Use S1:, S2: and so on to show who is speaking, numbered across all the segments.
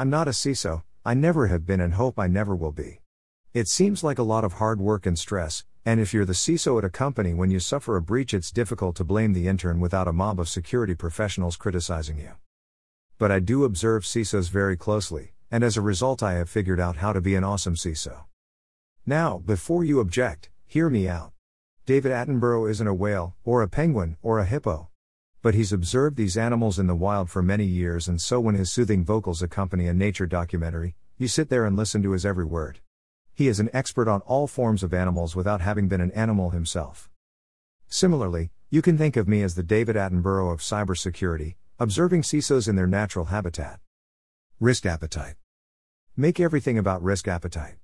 S1: I'm not a CISO, I never have been and hope I never will be. It seems like a lot of hard work and stress, and if you're the CISO at a company when you suffer a breach, it's difficult to blame the intern without a mob of security professionals criticizing you. But I do observe CISOs very closely, and as a result, I have figured out how to be an awesome CISO. Now, before you object, hear me out. David Attenborough isn't a whale, or a penguin, or a hippo. But he's observed these animals in the wild for many years, and so when his soothing vocals accompany a nature documentary, you sit there and listen to his every word. He is an expert on all forms of animals without having been an animal himself. Similarly, you can think of me as the David Attenborough of cybersecurity, observing CISOs in their natural habitat. Risk appetite. Make everything about risk appetite.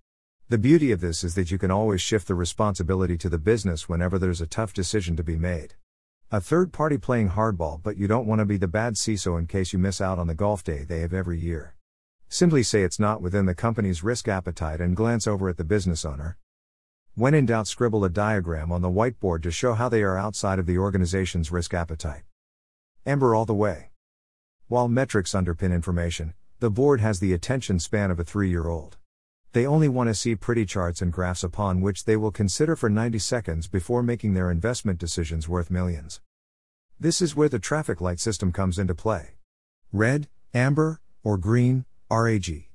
S1: The beauty of this is that you can always shift the responsibility to the business whenever there's a tough decision to be made. A third party playing hardball, but you don't want to be the bad CISO in case you miss out on the golf day they have every year. Simply say it's not within the company's risk appetite and glance over at the business owner. When in doubt, scribble a diagram on the whiteboard to show how they are outside of the organization's risk appetite. Amber all the way. While metrics underpin information, the board has the attention span of a three year old. They only want to see pretty charts and graphs upon which they will consider for 90 seconds before making their investment decisions worth millions. This is where the traffic light system comes into play. Red, amber, or green, RAG.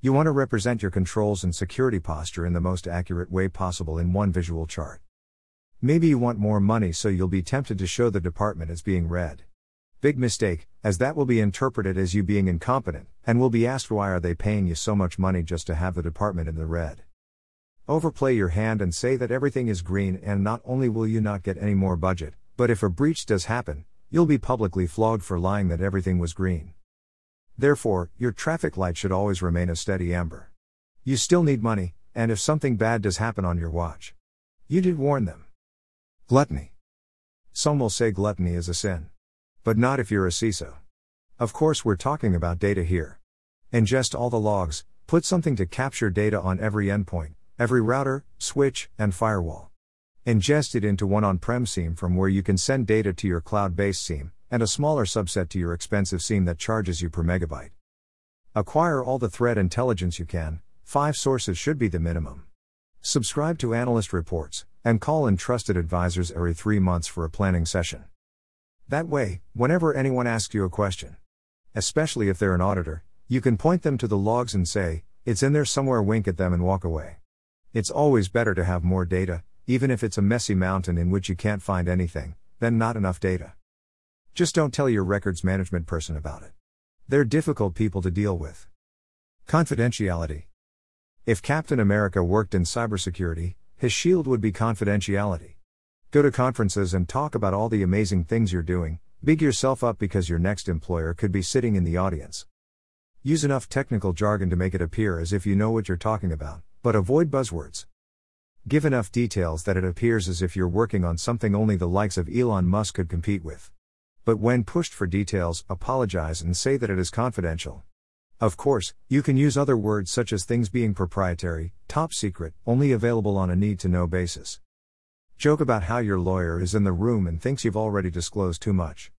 S1: You want to represent your controls and security posture in the most accurate way possible in one visual chart. Maybe you want more money so you'll be tempted to show the department as being red. Big mistake, as that will be interpreted as you being incompetent, and will be asked why are they paying you so much money just to have the department in the red. Overplay your hand and say that everything is green, and not only will you not get any more budget, but if a breach does happen, you'll be publicly flogged for lying that everything was green. Therefore, your traffic light should always remain a steady amber. You still need money, and if something bad does happen on your watch, you did warn them. Gluttony. Some will say gluttony is a sin. But not if you're a CISO. Of course, we're talking about data here. Ingest all the logs, put something to capture data on every endpoint, every router, switch, and firewall. Ingest it into one on prem SIEM from where you can send data to your cloud based SIEM, and a smaller subset to your expensive SIEM that charges you per megabyte. Acquire all the threat intelligence you can, five sources should be the minimum. Subscribe to analyst reports, and call in trusted advisors every three months for a planning session. That way, whenever anyone asks you a question, especially if they're an auditor, you can point them to the logs and say, it's in there somewhere, wink at them, and walk away. It's always better to have more data, even if it's a messy mountain in which you can't find anything, than not enough data. Just don't tell your records management person about it. They're difficult people to deal with. Confidentiality. If Captain America worked in cybersecurity, his shield would be confidentiality. Go to conferences and talk about all the amazing things you're doing, big yourself up because your next employer could be sitting in the audience. Use enough technical jargon to make it appear as if you know what you're talking about, but avoid buzzwords. Give enough details that it appears as if you're working on something only the likes of Elon Musk could compete with. But when pushed for details, apologize and say that it is confidential. Of course, you can use other words such as things being proprietary, top secret, only available on a need to know basis. Joke about how your lawyer is in the room and thinks you've already disclosed too much.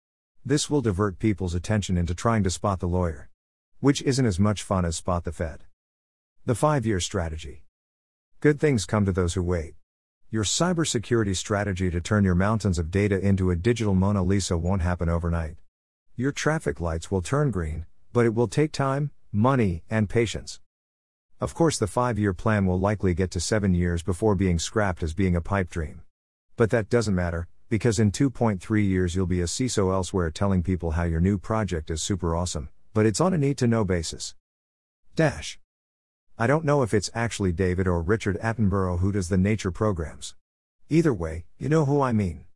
S1: This will divert people's attention into trying to spot the lawyer. Which isn't as much fun as spot the Fed. The 5 year strategy. Good things come to those who wait. Your cybersecurity strategy to turn your mountains of data into a digital Mona Lisa won't happen overnight. Your traffic lights will turn green, but it will take time, money, and patience. Of course, the five year plan will likely get to seven years before being scrapped as being a pipe dream. But that doesn't matter, because in 2.3 years you'll be a CISO elsewhere telling people how your new project is super awesome, but it's on a need to know basis. Dash. I don't know if it's actually David or Richard Attenborough who does the nature programs. Either way, you know who I mean.